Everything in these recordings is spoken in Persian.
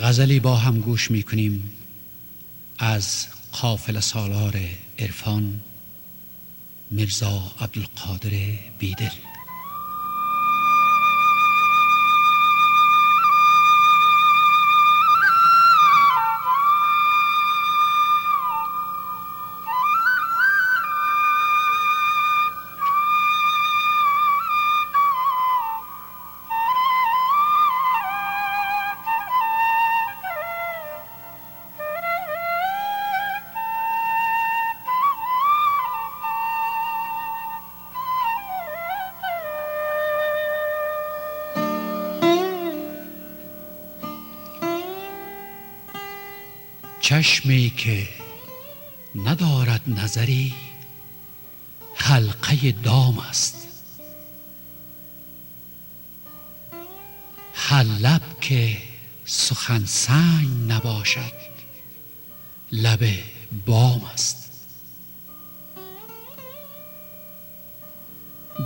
غزلی با هم گوش می کنیم از قافل سالار عرفان میرزا عبدالقادر بیدل. چشمی که ندارد نظری حلقه دام است. هر لب که سخن سنگ نباشد لب بام است.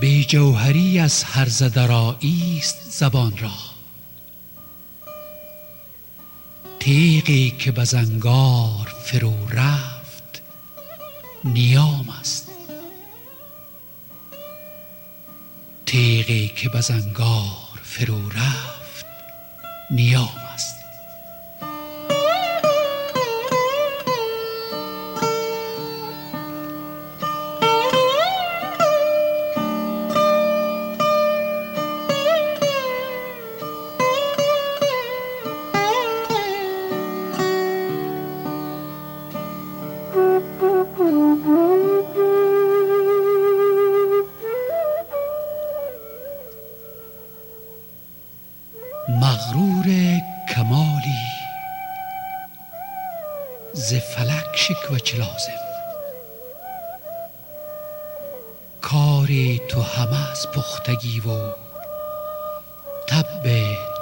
بی جوهری از هرزه درایی است زبان را. تیغی که به زنگار فرو رفت نیام است. تیغی که به زنگار فرو رفت نیام فلک شکوه چه لازم. کاری تو همه از پختگی و طب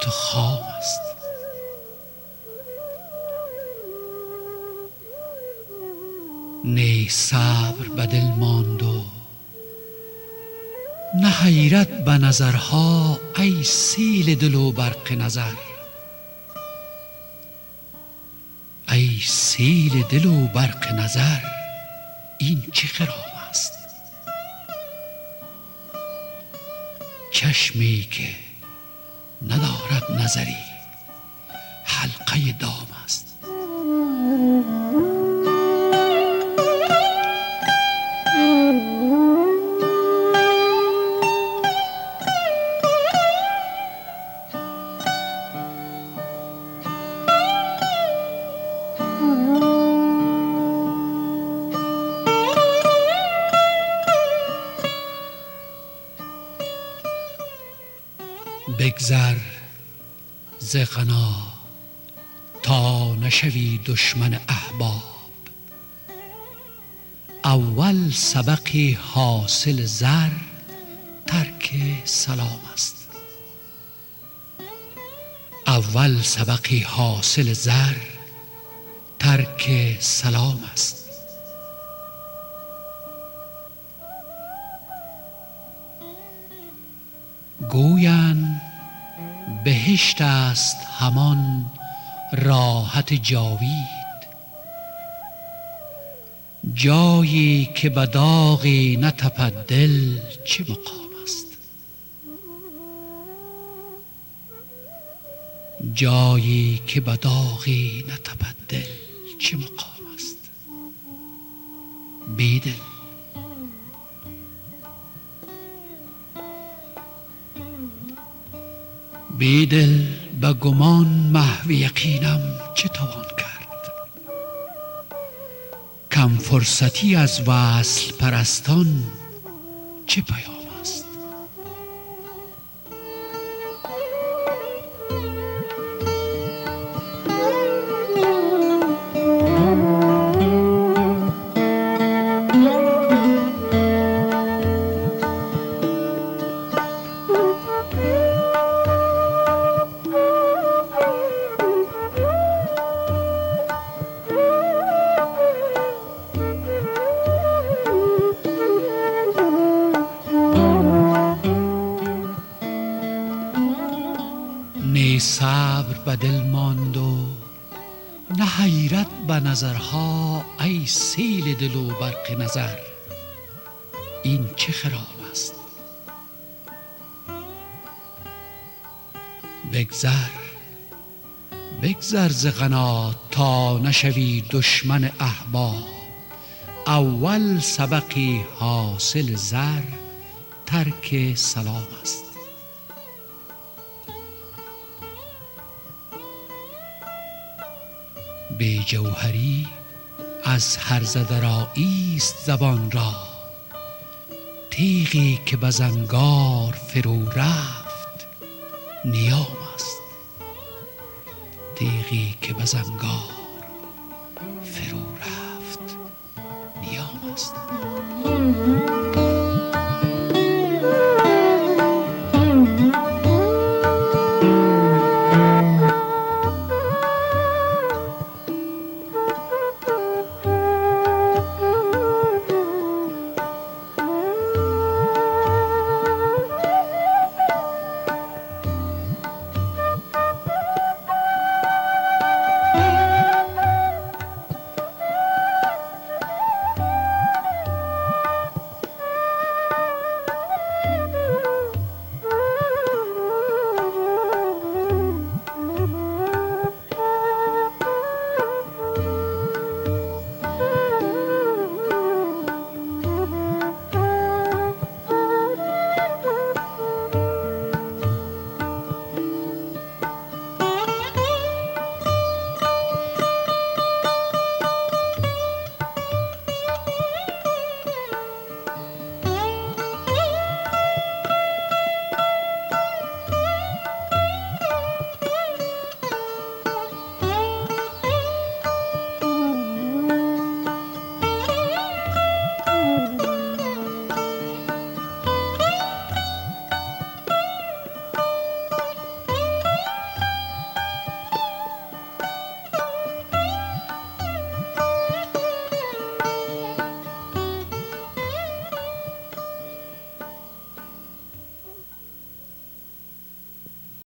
تو خام است. نی صبر به دل ماند و نه حیرت به نظرها ای سیل دل و برق نظر. سیل دل و برق نظر این چه خرام است؟ چشمی که ندارد نظری حلقه دام است. بگذر ز غنا تا نشوی دشمن احباب. اول سبقی حاصل زر ترک سلام است. اول سبقی حاصل زر ترک سلام است. گویند بهشت است همان راحت جاوید. جایی که به داغی نتپد دل چه مقام است؟ جایی که به داغی نتپد دل چه مقام است؟ بیدل. بیدل به گمان محو یقینم چه توان کرد؟ کم فرصتی از وصل پرستان چه پیام صبر به دل ماند و نه حیرت به نظرها ای سیل دل و برق نظر. این چه خرام است؟ بگذر بگذر ز قنات تا نشوی دشمن احباب. اول سبقی حاصل زر ترک سلام است. بی جوهری از هرزه درایی است زبان را. تیغی که به زنگار فرو رفت نیام است. تیغی که به زنگار فرو رفت نیام